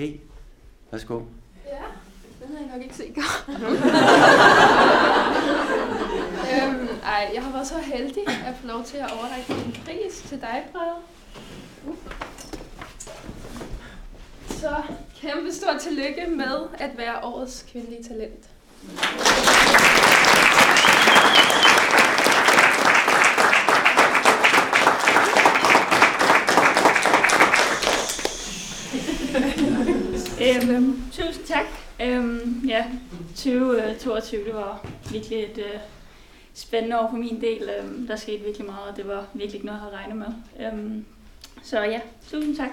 Okay, værsgo. Ja, den har jeg nok ikke set godt. øhm, ej, jeg har været så heldig at få lov til at overrække en pris til dig, Brede. Uh. Så kæmpe stort tillykke med at være årets kvindelige talent. Øhm, tusind tak. Øhm, ja, 2022, øh, det var virkelig et øh, spændende år for min del. Øhm, der skete virkelig meget, og det var virkelig ikke noget, jeg havde regnet med. Øhm, så ja, tusind tak.